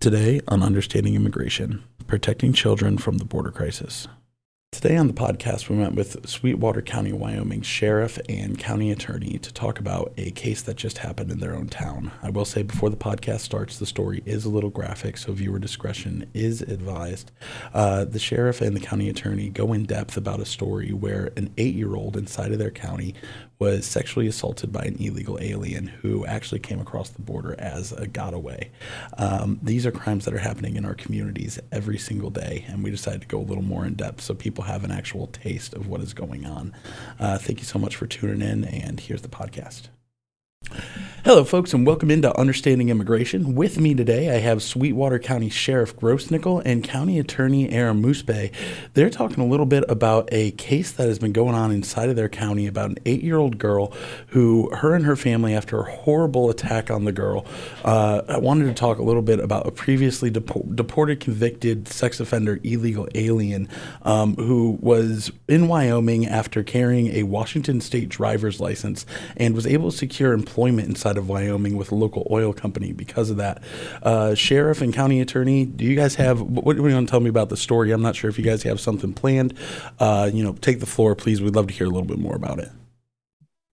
Today on Understanding Immigration Protecting Children from the Border Crisis. Today on the podcast, we met with Sweetwater County, Wyoming sheriff and county attorney to talk about a case that just happened in their own town. I will say before the podcast starts, the story is a little graphic, so viewer discretion is advised. Uh, the sheriff and the county attorney go in depth about a story where an eight year old inside of their county was sexually assaulted by an illegal alien who actually came across the border as a gotaway. Um, these are crimes that are happening in our communities every single day, and we decided to go a little more in depth so people have an actual taste of what is going on. Uh, thank you so much for tuning in, and here's the podcast. Hello, folks, and welcome into Understanding Immigration. With me today, I have Sweetwater County Sheriff Grossnickle and County Attorney Erramouspe. They're talking a little bit about a case that has been going on inside of their county about an eight year old girl who, her and her family, after a horrible attack on the girl, uh, I wanted to talk a little bit about a previously depo- deported, convicted sex offender illegal alien um, who was in Wyoming after carrying a Washington state driver's license and was able to secure employment inside of Wyoming with a local oil company because of that. Uh, Sheriff and county attorney, do you guys have what, what do you want to tell me about the story? I'm not sure if you guys have something planned. Uh, you know, take the floor, please. We'd love to hear a little bit more about it.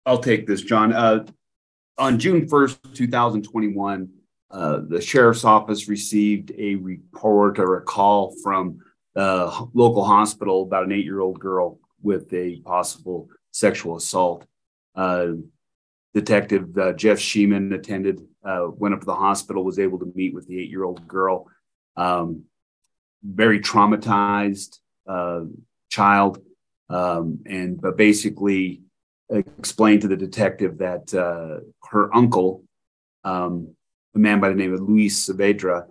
I'll take this, John. Uh, on June 1st, 2021, uh, the sheriff's office received a report or a call from a local hospital about an eight year old girl with a possible sexual assault. Uh, Detective uh, Jeff Sheeman attended, uh, went up to the hospital, was able to meet with the eight year old girl. Um, very traumatized uh, child, um, and but basically explained to the detective that uh, her uncle, um, a man by the name of Luis Saavedra,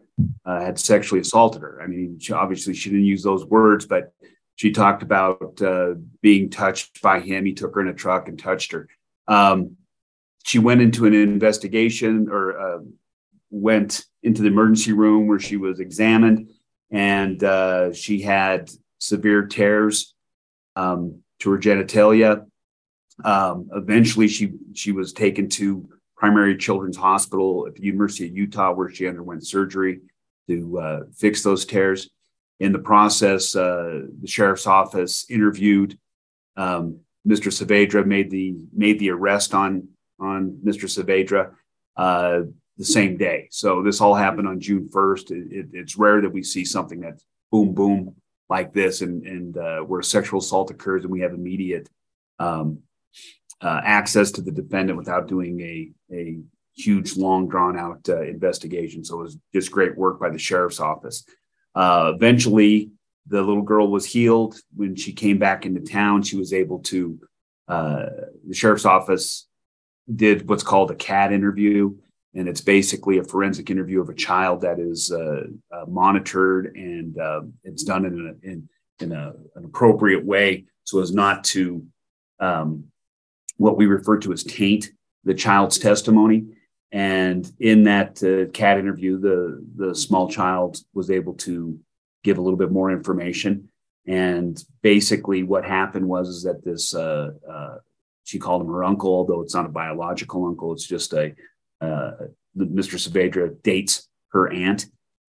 uh, had sexually assaulted her. I mean, she, obviously she didn't use those words, but she talked about uh, being touched by him. He took her in a truck and touched her. Um, she went into an investigation or uh, went into the emergency room where she was examined and uh, she had severe tears um, to her genitalia. Um, eventually, she she was taken to Primary Children's Hospital at the University of Utah, where she underwent surgery to uh, fix those tears. In the process, uh, the sheriff's office interviewed um, Mr. Saavedra, made the made the arrest on on Mr. Saavedra uh, the same day. So this all happened on June 1st. It, it, it's rare that we see something that's boom, boom like this and, and uh, where sexual assault occurs and we have immediate um, uh, access to the defendant without doing a, a huge, long, drawn out uh, investigation. So it was just great work by the sheriff's office. Uh, eventually, the little girl was healed. When she came back into town, she was able to, uh, the sheriff's office did what's called a CAT interview, and it's basically a forensic interview of a child that is uh, uh, monitored and uh, it's done in, a, in, in a, an appropriate way so as not to um, what we refer to as taint the child's testimony. And in that uh, CAT interview, the the small child was able to give a little bit more information. And basically, what happened was is that this uh, uh, she called him her uncle, although it's not a biological uncle. It's just a uh, Mr. Saavedra dates her aunt,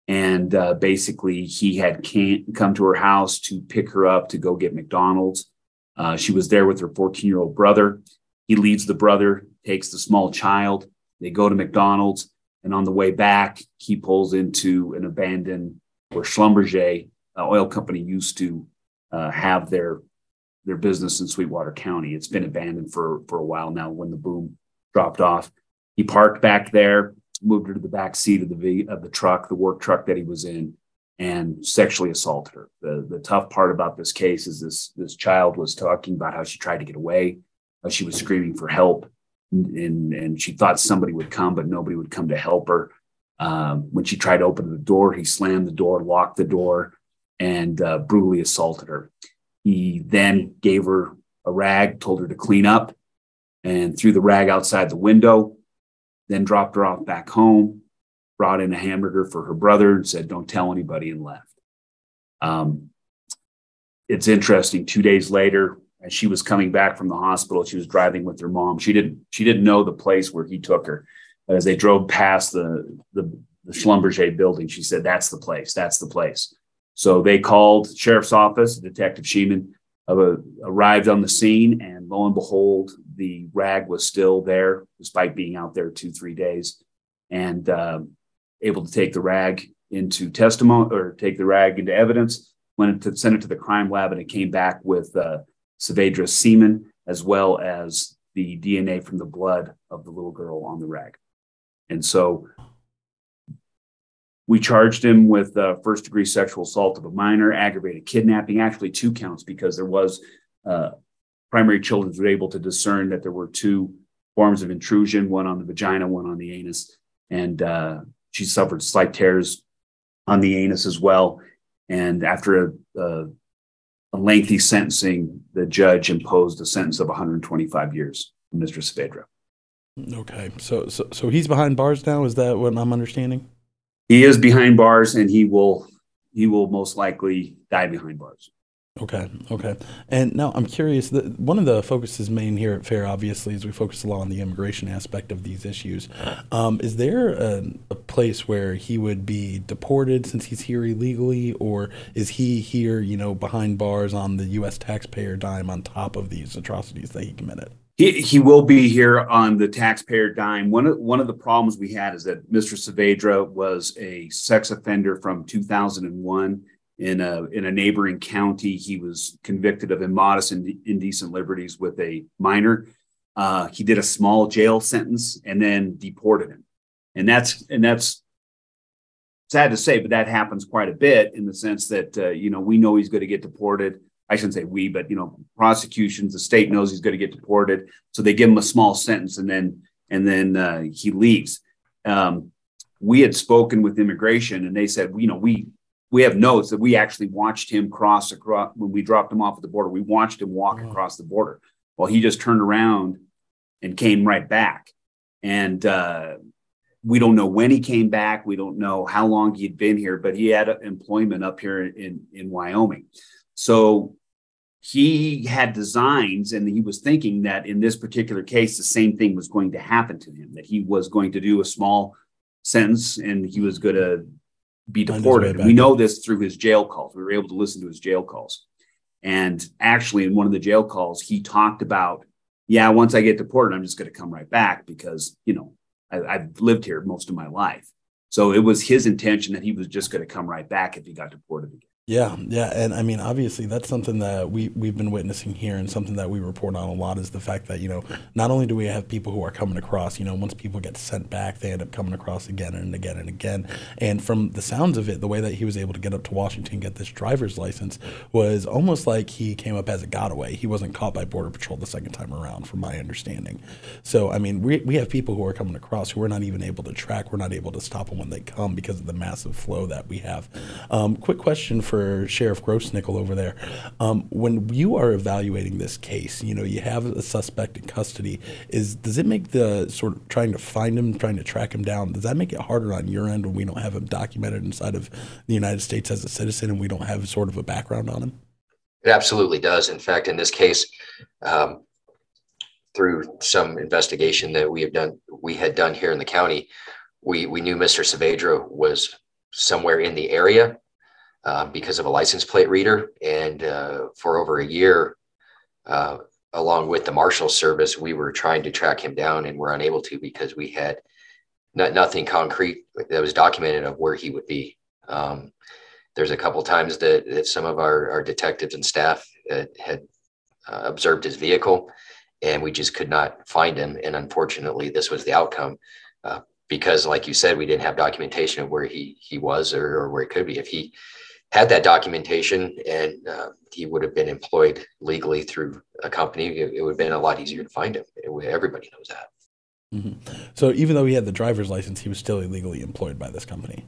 and uh, basically he had came, come to her house to pick her up to go get McDonald's. Uh, she was there with her 14 year old brother. He leaves the brother, takes the small child. They go to McDonald's, and on the way back, he pulls into an abandoned where Schlumberger uh, oil company used to uh, have their their business in Sweetwater County. It's been abandoned for for a while now. When the boom dropped off, he parked back there, moved her to the back seat of the of the truck, the work truck that he was in, and sexually assaulted her. The the tough part about this case is this this child was talking about how she tried to get away, how she was screaming for help, and and she thought somebody would come, but nobody would come to help her. Um, when she tried to open the door, he slammed the door, locked the door, and uh, brutally assaulted her. He then gave her a rag, told her to clean up, and threw the rag outside the window, then dropped her off back home, brought in a hamburger for her brother, and said, Don't tell anybody, and left. Um, it's interesting. Two days later, as she was coming back from the hospital, she was driving with her mom. She didn't she didn't know the place where he took her. As they drove past the the the Schlumberger building. She said, "That's the place. That's the place." So they called sheriff's office. Detective Sheeman uh, arrived on the scene, and lo and behold, the rag was still there, despite being out there two, three days, and uh, able to take the rag into testimony or take the rag into evidence. Went to send it to the crime lab, and it came back with uh, Saavedra's semen as well as the DNA from the blood of the little girl on the rag. And so we charged him with uh, first degree sexual assault of a minor, aggravated kidnapping, actually two counts because there was uh, primary children were able to discern that there were two forms of intrusion, one on the vagina, one on the anus. And uh, she suffered slight tears on the anus as well. And after a, a, a, lengthy sentencing, the judge imposed a sentence of 125 years Mr. Saavedra. Okay, so, so so he's behind bars now. Is that what I'm understanding? He is behind bars and he will he will most likely die behind bars. Okay, okay. And now I'm curious. That one of the focuses main here at FAIR, obviously, is we focus a lot on the immigration aspect of these issues. Um, is there a, a, place where he would be deported since he's here illegally, or is he here, you know, behind bars on the U.S. taxpayer dime on top of these atrocities that he committed? He, he will be here on the taxpayer dime. One of, one of the problems we had is that Mr. Saavedra was a sex offender from 2001 in a, in a neighboring county. He was convicted of immodest and indecent liberties with a minor. Uh, he did a small jail sentence and then deported him. And that's, and that's sad to say, but that happens quite a bit in the sense that, uh, you know, we know he's going to get deported I shouldn't say we, but you know, prosecutions, the state knows he's going to get deported, so they give him a small sentence, and then and then uh, he leaves. Um, we had spoken with immigration, and they said, you know, we we have notes that we actually watched him cross across when we dropped him off at the border. We watched him walk oh. across the border. Well, he just turned around and came right back, and uh, we don't know when he came back. We don't know how long he'd been here, but he had employment up here in in Wyoming. So he had designs and he was thinking that in this particular case, the same thing was going to happen to him, that he was going to do a small sentence and he was going to be deported. We know this through his jail calls. We were able to listen to his jail calls. And actually, in one of the jail calls, he talked about, yeah, once I get deported, I'm just going to come right back because, you know, I, have lived here most of my life. So it was his intention that he was just going to come right back if he got deported again. Yeah, yeah, and I mean, obviously, that's something that we we've been witnessing here, and something that we report on a lot is the fact that you know not only do we have people who are coming across, you know, once people get sent back, they end up coming across again and again and again. And from the sounds of it, the way that he was able to get up to Washington, get this driver's license, was almost like he came up as a gotaway. He wasn't caught by Border Patrol the second time around, from my understanding. So, I mean, we we have people who are coming across who we're not even able to track. We're not able to stop them when they come because of the massive flow that we have. Um, quick question for for Sheriff Grossnickle over there. Um, when you are evaluating this case, you know you have a suspect in custody. Is does it make the sort of trying to find him, trying to track him down? Does that make it harder on your end when we don't have him documented inside of the United States as a citizen and we don't have sort of a background on him? It absolutely does. In fact, in this case, um, through some investigation that we have done, we had done here in the county, we we knew Mr. Saavedra was somewhere in the area uh, because of a license plate reader. And uh, for over a year, uh, along with the Marshal Service, we were trying to track him down and were unable to because we had not, nothing concrete that was documented of where he would be. Um, there's a couple times that, that some of our, our detectives and staff had uh, observed his vehicle and we just could not find him. And unfortunately, this was the outcome. Uh, because like you said, we didn't have documentation of where he he was or, or where he could be. If he had that documentation and uh, he would have been employed legally through a company, it, it, would have been a lot easier to find him. It, everybody knows that. Mm-hmm. So even though he had the driver's license, he was still illegally employed by this company.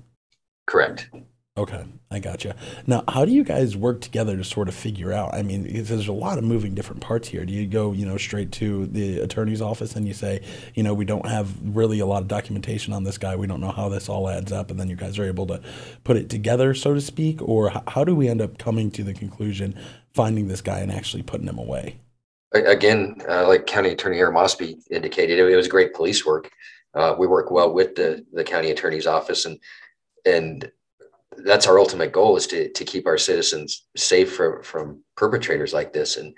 Correct. Okay, I gotcha. Now, how do you guys work together to sort of figure out? I mean, there's a lot of moving different parts here. Do you go, you know, straight to the attorney's office and you say, you know, we don't have really a lot of documentation on this guy. We don't know how this all adds up, and then you guys are able to put it together, so to speak, or how do we end up coming to the conclusion, finding this guy and actually putting him away? Again, uh, like County Attorney Erramouspe indicated, it was great police work. Uh, we work well with the the county attorney's office, and and that's our ultimate goal is to to keep our citizens safe from from perpetrators like this. And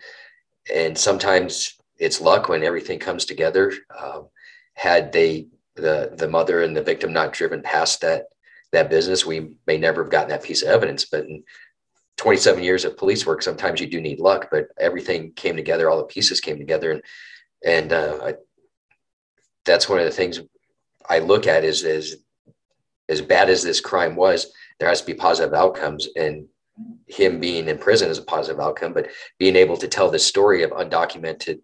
and sometimes it's luck when everything comes together. Um, had they the the mother and the victim not driven past that that business, we may never have gotten that piece of evidence. But in 27 years of police work, sometimes you do need luck. But everything came together, all the pieces came together, and and uh, I, that's one of the things I look at is is as bad as this crime was, there has to be positive outcomes, and him being in prison is a positive outcome. But being able to tell the story of undocumented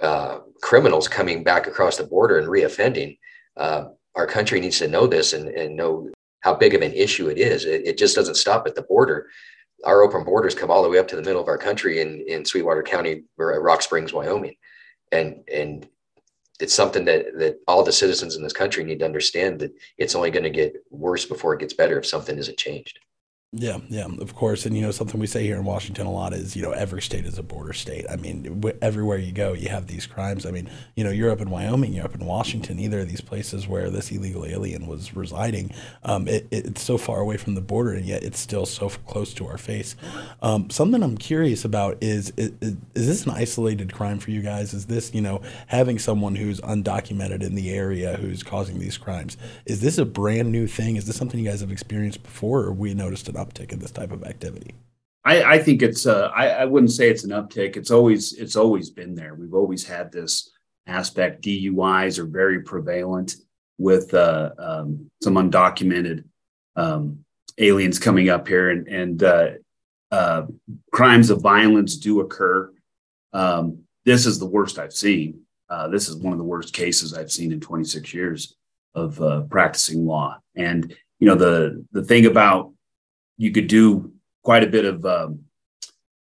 uh, criminals coming back across the border and reoffending, uh, our country needs to know this and, and know how big of an issue it is. It, it, just doesn't stop at the border. Our open borders come all the way up to the middle of our country in, in Sweetwater County, Rock Springs, Wyoming. And, and it's something that, that all the citizens in this country need to understand that it's only going to get worse before it gets better if something isn't changed. Yeah, yeah, of course. And, you know, something we say here in Washington a lot is, you know, every state is a border state. I mean, w- everywhere you go, you have these crimes. I mean, you know, you're up in Wyoming, you're up in Washington, either of these places where this illegal alien was residing. Um, it, it's so far away from the border, and yet it's still so close to our face. Um, something I'm curious about is, is, is this an isolated crime for you guys? Is this, you know, having someone who's undocumented in the area who's causing these crimes? Is this a brand new thing? Is this something you guys have experienced before, or we noticed it? Uptick in this type of activity? I, I think it's uh, I, I wouldn't say it's an uptick. It's always it's always been there. We've always had this aspect. DUIs are very prevalent with uh, um, some undocumented um, aliens coming up here, and and uh, uh, crimes of violence do occur. Um, this is the worst I've seen. Uh, this is one of the worst cases I've seen in 26 years of uh, practicing law. And you know the the thing about you could do quite a bit of um,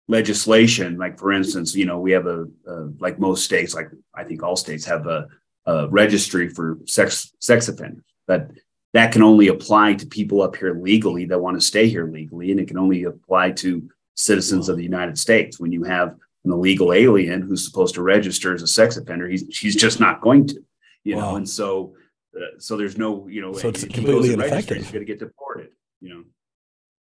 legislation. Like for instance, you know, we have a, a, like most states, like I think all states have a, a registry for sex sex offenders, but that can only apply to people up here legally that want to stay here legally, and it can only apply to citizens of the United States. When you have an illegal alien who's supposed to register as a sex offender, he's he's just not going to, you wow. know, and so. Uh, so there's no, you know, so it's completely ineffective. He's going to get deported, you know.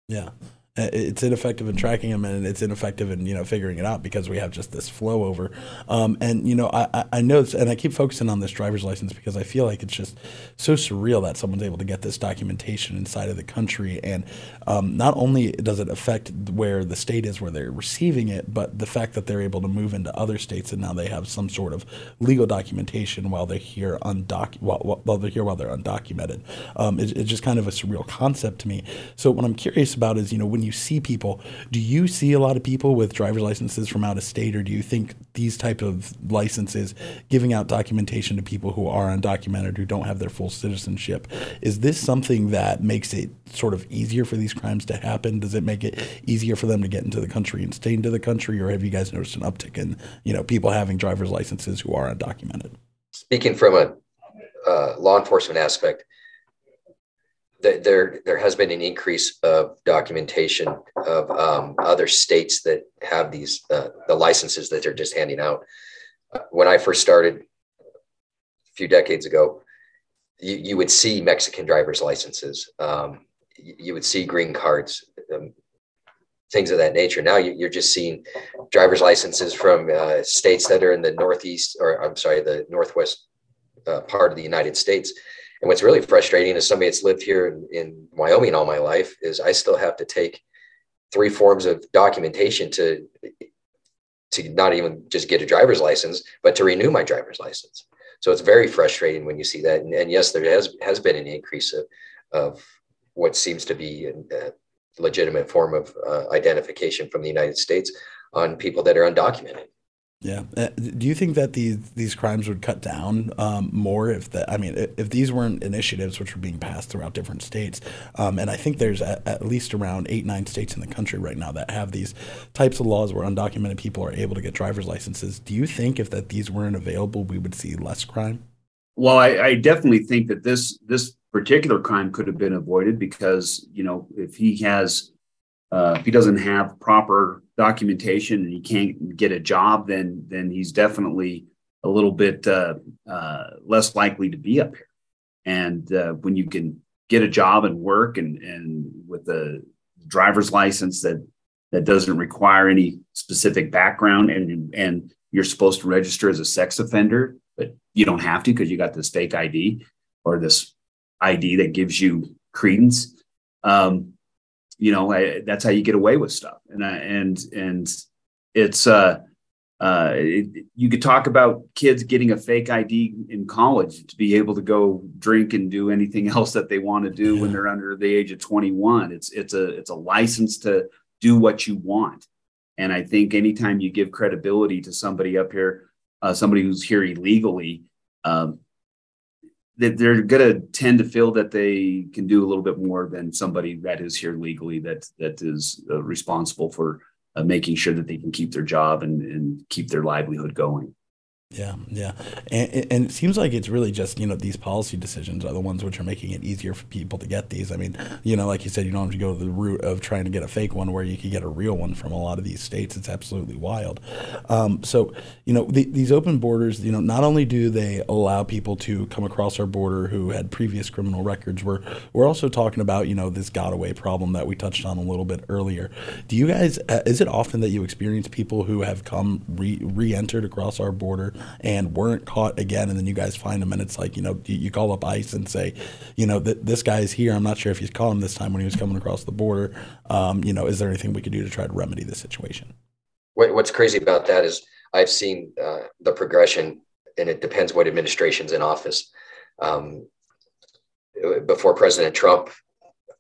Yeah. Uh, it's ineffective in tracking them and it's ineffective in you know figuring it out because we have just this flow over. Um, and you know I, I know and I keep focusing on this driver's license because I feel like it's just so surreal that someone's able to get this documentation inside of the country. And um, not only does it affect where the state is where they're receiving it but the fact that they're able to move into other states and now they have some sort of legal documentation while they're here while, while they're here while they're undocumented. Um, it, it's just kind of a surreal concept to me. So what I'm curious about is you know when you see people, do you see a lot of people with driver's licenses from out of state, or do you think these type of licenses, giving out documentation to people who are undocumented, who don't have their full citizenship, is this something that makes it sort of easier for these crimes to happen? Does it make it easier for them to get into the country and stay into the country, or have you guys noticed an uptick in you know people having driver's licenses who are undocumented? Speaking from a uh, law enforcement aspect, there there has been an increase of documentation of um, other states that have these uh, the licenses that they're just handing out. When I first started a few decades ago, you, you would see Mexican driver's licenses. Um, you, would see green cards, um, things of that nature. Now you, are just seeing driver's licenses from uh, states that are in the northeast, or I'm sorry, the northwest uh, part of the United States and what's really frustrating is somebody that's lived here in, in Wyoming all my life is I still have to take three forms of documentation to to not even just get a driver's license, but to renew my driver's license. So it's very frustrating when you see that. And, and yes, there has has been an increase of, of what seems to be a, legitimate form of uh, identification from the United States on people that are undocumented. Yeah. Uh, do you think that these these crimes would cut down um, more if the I mean if these weren't initiatives which were being passed throughout different states? Um, and I think there's at, at, least around eight nine states in the country right now that have these types of laws where undocumented people are able to get driver's licenses. Do you think if that these weren't available, we would see less crime? Well, I, I definitely think that this this particular crime could have been avoided because you know if he has uh, if he doesn't have proper documentation and he can't get a job, then then he's definitely a little bit uh, uh, less likely to be up here. And uh, when you can get a job and work and and with a driver's license that that doesn't require any specific background and and you're supposed to register as a sex offender, but you don't have to because you got this fake ID or this ID that gives you credence. Um, you know, I, that's how you get away with stuff. And I, and and it's uh, uh, it, you could talk about kids getting a fake ID in college to be able to go drink and do anything else that they want to do yeah. when they're under the age of 21. It's it's a it's a license to do what you want. And I think anytime you give credibility to somebody up here, uh, somebody who's here illegally, um, that they're going to tend to feel that they can do a little bit more than somebody that is here legally that that is uh, responsible for uh, making sure that they can keep their job and, and keep their livelihood going. Yeah, yeah, and, and it seems like it's really just you know these policy decisions are the ones which are making it easier for people to get these. I mean, you know, like you said, you don't have to go to the route of trying to get a fake one where you can get a real one from a lot of these states. It's absolutely wild. Um, so you know the, these open borders, you know, not only do they allow people to come across our border who had previous criminal records, we're we're also talking about you know this got away problem that we touched on a little bit earlier. Do you guys? Uh, is it often that you experience people who have come re re-entered across our border? And weren't caught again. And then you guys find them, and it's like, you know, you, you call up ICE and say, you know, that this guy's here. I'm not sure if he's caught him this time when he was coming across the border. Um, you know, is there anything we could do to try to remedy the situation? What's crazy about that is I've seen uh, the progression, and it depends what administration's in office. Um, before President Trump,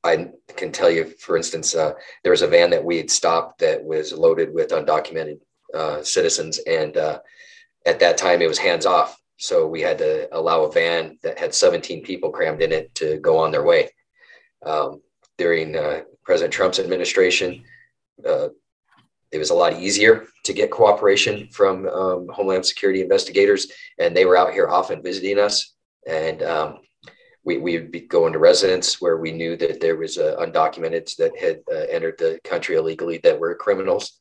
I can tell you, for instance, uh, there was a van that we had stopped that was loaded with undocumented uh, citizens, and uh, at that time it was hands off. So we had to allow a van that had 17 people crammed in it to go on their way. Um, during uh, President Trump's administration, uh, it was a lot easier to get cooperation from um, Homeland Security investigators, and they were out here often visiting us. And um, we would be going to residents where we knew that there was uh, undocumented that had uh, entered the country illegally that were criminals,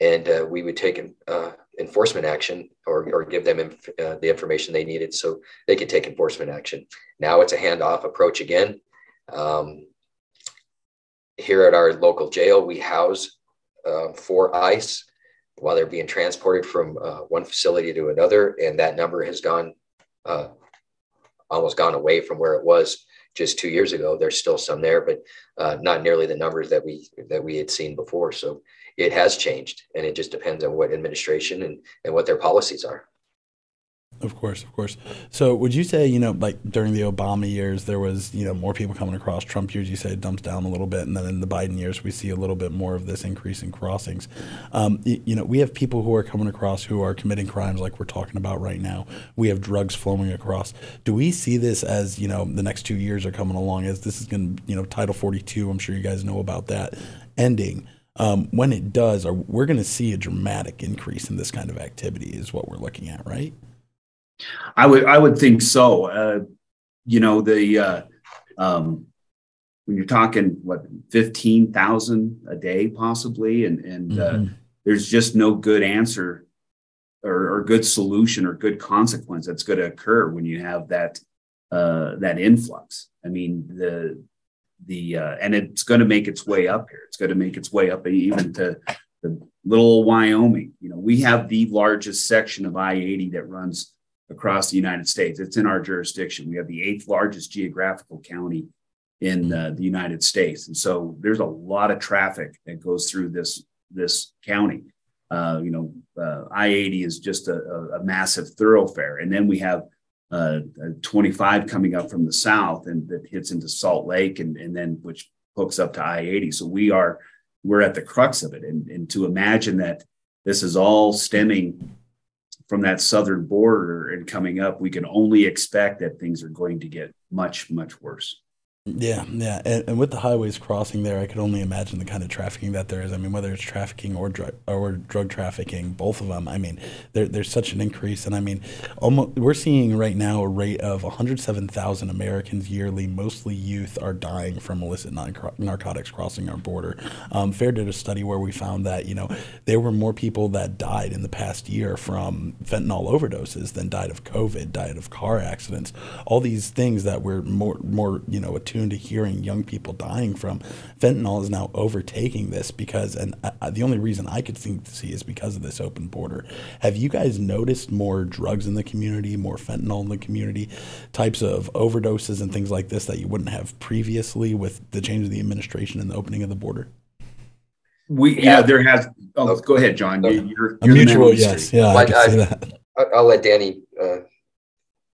and uh, we would take uh, enforcement action or, or give them inf- uh, the information they needed so they could take enforcement action. Now it's a handoff approach again. Um, here at our local jail, we house uh, for ICE while they're being transported from uh, one facility to another, and that number has gone uh, almost gone away from where it was just two years ago. There's still some there, but uh, not nearly the numbers that we that we had seen before. So it has changed and it just depends on what administration and, and what their policies are. Of course, of course. So, would you say, you know, like during the Obama years, there was, you know, more people coming across? Trump years, you say, it dumps down a little bit, and then in the Biden years, we see a little bit more of this increase in crossings. Um, you, you know, we have people who are coming across who are committing crimes, like we're talking about right now. We have drugs flowing across. Do we see this as, you know, the next two years are coming along as this is going to, you know, Title 42? I'm sure you guys know about that ending um, when it does, are, we're going to see a dramatic increase in this kind of activity, is what we're looking at, right? I would I would think so. Uh, you know the uh, um, when you're talking what fifteen thousand a day possibly, and and uh, mm-hmm. uh, there's just no good answer or, or, good solution or good consequence that's going to occur when you have that uh, that influx. I mean the the uh, and it's going to make its way up here. It's going to make its way up even to the little Wyoming. You know, we have the largest section of I-80 that runs across the United States. It's in our jurisdiction. We have the eighth largest geographical county in uh, the United States, and so there's a lot of traffic that goes through this this county. Uh, you know, uh, I-80 is just a, a, massive thoroughfare, and then we have uh, 25 coming up from the south and that hits into Salt Lake and, and then which hooks up to I-80. So we are we're at the crux of it. And, and to imagine that this is all stemming from that southern border and coming up, we can only expect that things are going to get much, much worse. Yeah, yeah, and, and, with the highways crossing there, I could only imagine the kind of trafficking that there is. I mean, whether it's trafficking or drug or drug trafficking, both of them. I mean, there, there's such an increase, and I mean, almost we're seeing right now a rate of 107,000 Americans yearly, mostly youth, are dying from illicit narcotics crossing our border. Um, FAIR did a study where we found that you know there were more people that died in the past year from fentanyl overdoses than died of COVID, died of car accidents, all these things that we're more more you know attuned to hearing young people dying from. Fentanyl is now overtaking this because, and I, the only reason I could think to see is because of this open border. Have you guys noticed more drugs in the community, more fentanyl in the community, types of overdoses and things like this that you wouldn't have previously with the change of the administration and the opening of the border? We yeah, there has. Oh, go ahead, John. You, you're, you're a mutual yes. Yeah, I, I can see that. I'll let Danny uh,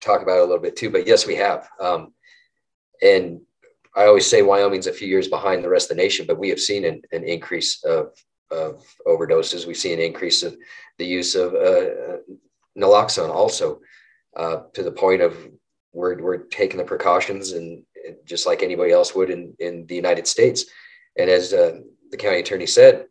talk about it a little bit too. But yes, we have. Um, and I always say Wyoming's a few years behind the rest of the nation, but we have seen an, an increase of, of overdoses. We see an increase of the use of uh, naloxone also uh, to the point of we're, we're taking the precautions and just like anybody else would in, in the United States. And as uh, the county attorney said,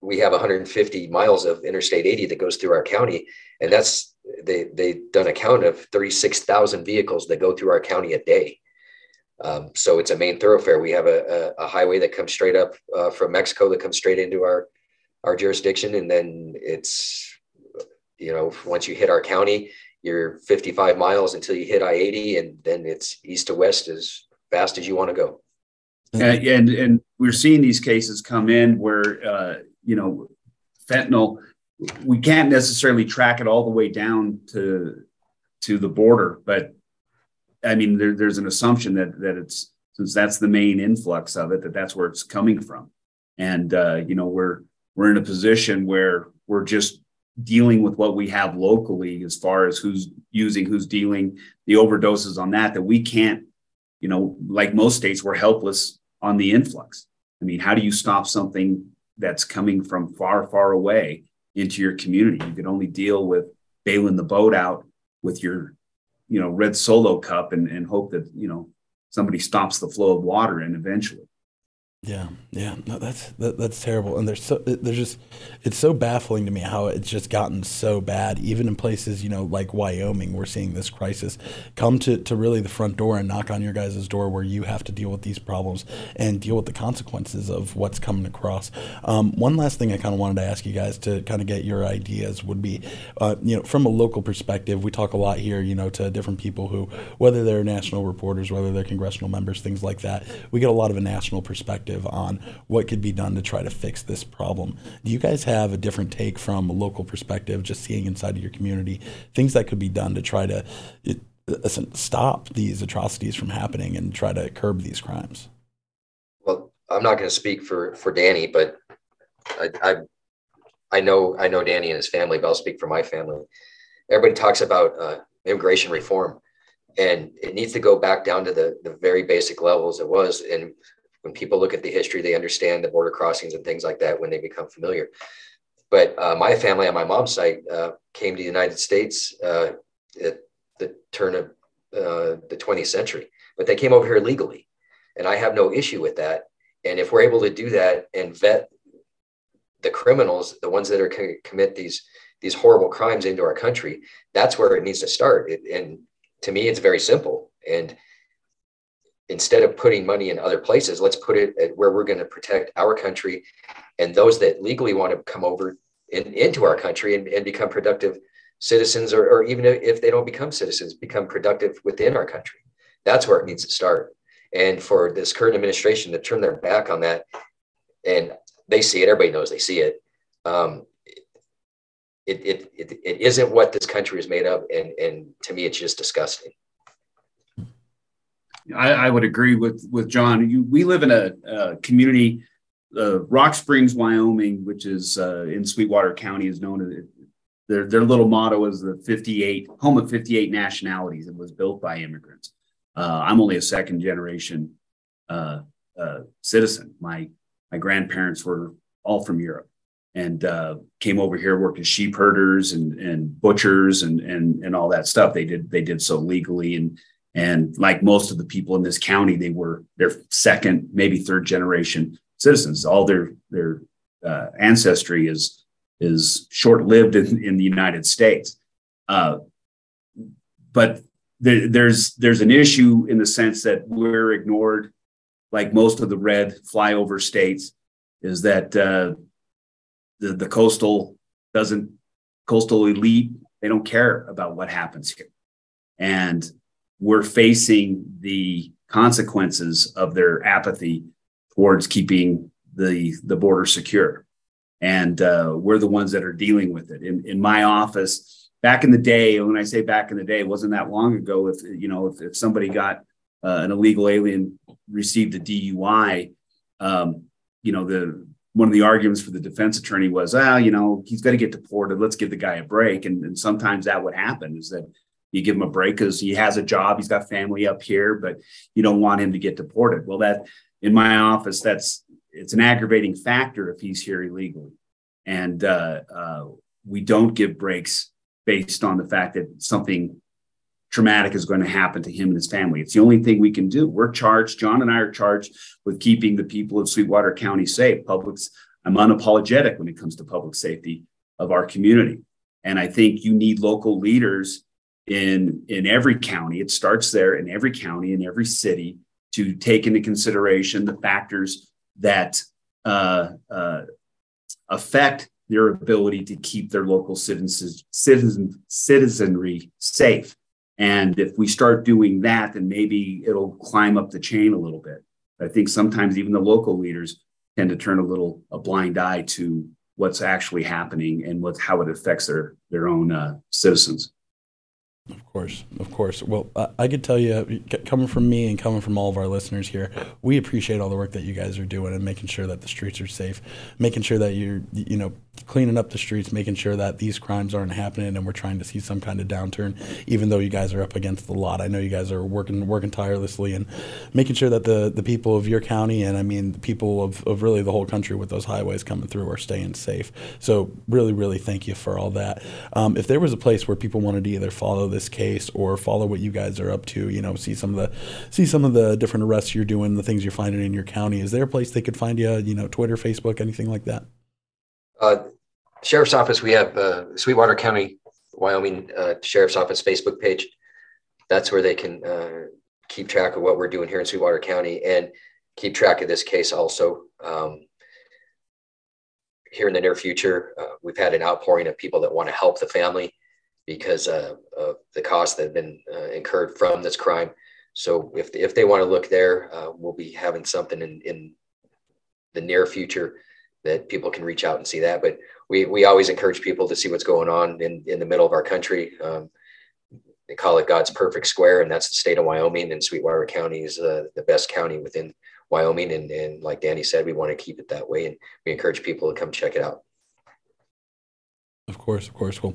we have 150 miles of Interstate 80 that goes through our county, and that's they they done a count of 36,000 vehicles that go through our county a day. Um, so it's a main thoroughfare. We have a, a, a highway that comes straight up uh, from Mexico that comes straight into our our jurisdiction, and then it's you know once you hit our county, you're 55 miles until you hit I-80, and then it's east to west as fast as you want to go. And, and, and we're seeing these cases come in where uh, you know fentanyl. We can't necessarily track it all the way down to to the border, but I mean, there, there's an assumption that that it's since that's the main influx of it, that that's where it's coming from. And uh, you know, we're we're in a position where we're just dealing with what we have locally as far as who's using, who's dealing, the overdoses on that, that we can't, you know, like most states, we're helpless on the influx. I mean, how do you stop something that's coming from far, far away into your community? You can only deal with bailing the boat out with your you know red solo cup and, and hope that you know somebody stops the flow of water in eventually yeah, yeah, no, that's that, that's terrible, and there's so there's just it's so baffling to me how it's just gotten so bad. Even in places you know like Wyoming, we're seeing this crisis come to, to really the front door and knock on your guys' door, where you have to deal with these problems and deal with the consequences of what's coming across. Um, one last thing I kind of wanted to ask you guys to kind of get your ideas would be, uh, you know, from a local perspective, we talk a lot here, you know, to different people who, whether they're national reporters, whether they're congressional members, things like that. We get a lot of a national perspective perspective on what could be done to try to fix this problem. Do you guys have a different take from a local perspective, just seeing inside of your community, things that could be done to try to it, stop these atrocities from happening and try to curb these crimes? Well, I'm not going to speak for for Danny, but I, I I know I know Danny and his family, but I'll speak for my family. Everybody talks about uh, immigration reform, and it needs to go back down to the the very basic levels it was. And when people look at the history, they understand the border crossings and things like that when they become familiar. But uh, my family on my mom's side uh, came to the United States uh, at the turn of uh, the 20th century, but they came over here legally. And I have no issue with that. And if we're able to do that and vet the criminals, the ones that are co- commit these these horrible crimes into our country, that's where it needs to start. It, and to me, it's very simple. And instead of putting money in other places, let's put it at where we're going to protect our country and those that legally want to come over in, into our country and, and become productive citizens, or, or even if they don't become citizens, become productive within our country. That's where it needs to start. And for this current administration to turn their back on that, and they see it, everybody knows they see it. Um, it, it, it, it isn't what this country is made of. And, and to me, it's just disgusting. I, I would agree with with John. You, we live in a, a community, uh, Rock Springs, Wyoming, which is uh, in Sweetwater County, is known as their their little motto is the 58 home of 58 nationalities. It was built by immigrants. Uh, I'm only a second generation uh, uh, citizen. My my grandparents were all from Europe and uh, came over here, worked as sheep herders and and butchers and and and all that stuff. They did they did so legally and And like most of the people in this county, they were their second, maybe third generation citizens. All their their uh, ancestry is is short lived in, in the United States. Uh, but there, there's there's an issue in the sense that we're ignored, like most of the red flyover states, is that uh, the the coastal doesn't coastal elite they don't care about what happens here, and we're facing the consequences of their apathy towards keeping the the border secure, and uh, we're the ones that are dealing with it. In in my office back in the day, when I say back in the day, it wasn't that long ago. If you know, if, if somebody got uh, an illegal alien received a DUI, um, you know, the one of the arguments for the defense attorney was, ah, you know, he's got to get deported. Let's give the guy a break. And, and sometimes that would happen is that you give him a break because he has a job, he's got family up here, but you don't want him to get deported. Well, that in my office, that's it's an aggravating factor if he's here illegally, and uh, uh, we don't give breaks based on the fact that something traumatic is going to happen to him and his family. It's the only thing we can do. We're charged, John and I are charged with keeping the people of Sweetwater County safe. Public's I'm unapologetic when it comes to public safety of our community. And I think you need local leaders in in every county. It starts there in every county, in every city, to take into consideration the factors that uh, uh, affect their ability to keep their local citizens, citizen, citizenry safe. And if we start doing that, then maybe it'll climb up the chain a little bit. I think sometimes even the local leaders tend to turn a little a blind eye to what's actually happening and what how it affects their their own uh, citizens. Of course, of course. Well, uh, I could tell you, coming from me and coming from all of our listeners here, we appreciate all the work that you guys are doing and making sure that the streets are safe, making sure that you're, you know, cleaning up the streets, making sure that these crimes aren't happening, and we're trying to see some kind of downturn. Even though you guys are up against the lot, I know you guys are working working tirelessly and making sure that the the people of your county and I mean the people of, of really the whole country with those highways coming through are staying safe. So really, really thank you for all that. Um, if there was a place where people wanted to either follow this case or follow what you guys are up to, you know, see some of the see some of the different arrests you're doing, the things you're finding in your county, is there a place they could find you? You know, Twitter, Facebook, anything like that? Uh, Sheriff's Office, we have uh, Sweetwater County, Wyoming uh, Sheriff's Office Facebook page. That's where they can uh, keep track of what we're doing here in Sweetwater County and keep track of this case also. Um, here in the near future, uh, we've had an outpouring of people that want to help the family because uh, of the costs that have been uh, incurred from this crime. So if, if they want to look there, we'll be having something in, in the near future that people can reach out and see that. But we we always encourage people to see what's going on in in the middle of our country. Um, they call it God's perfect square, and that's the state of Wyoming. And Sweetwater County is uh, the best county within Wyoming. And, and like Danny said, we want to keep it that way, and we encourage people to come check it out. Of course, of course. Well,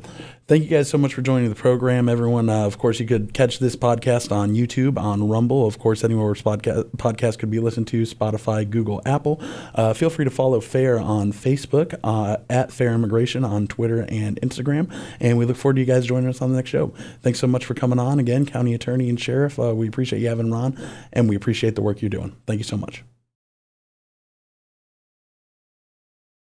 thank you guys so much for joining the program, everyone. Uh, of course, you could catch this podcast on YouTube, on Rumble, of course, anywhere where podcast, podcast could be listened to, Spotify, Google, Apple. Uh, feel free to follow FAIR on Facebook, uh, at FAIR Immigration on Twitter and Instagram. And we look forward to you guys joining us on the next show. Thanks so much for coming on again, County Attorney and Sheriff. Uh, we appreciate you having Ron, and we appreciate the work you're doing. Thank you so much.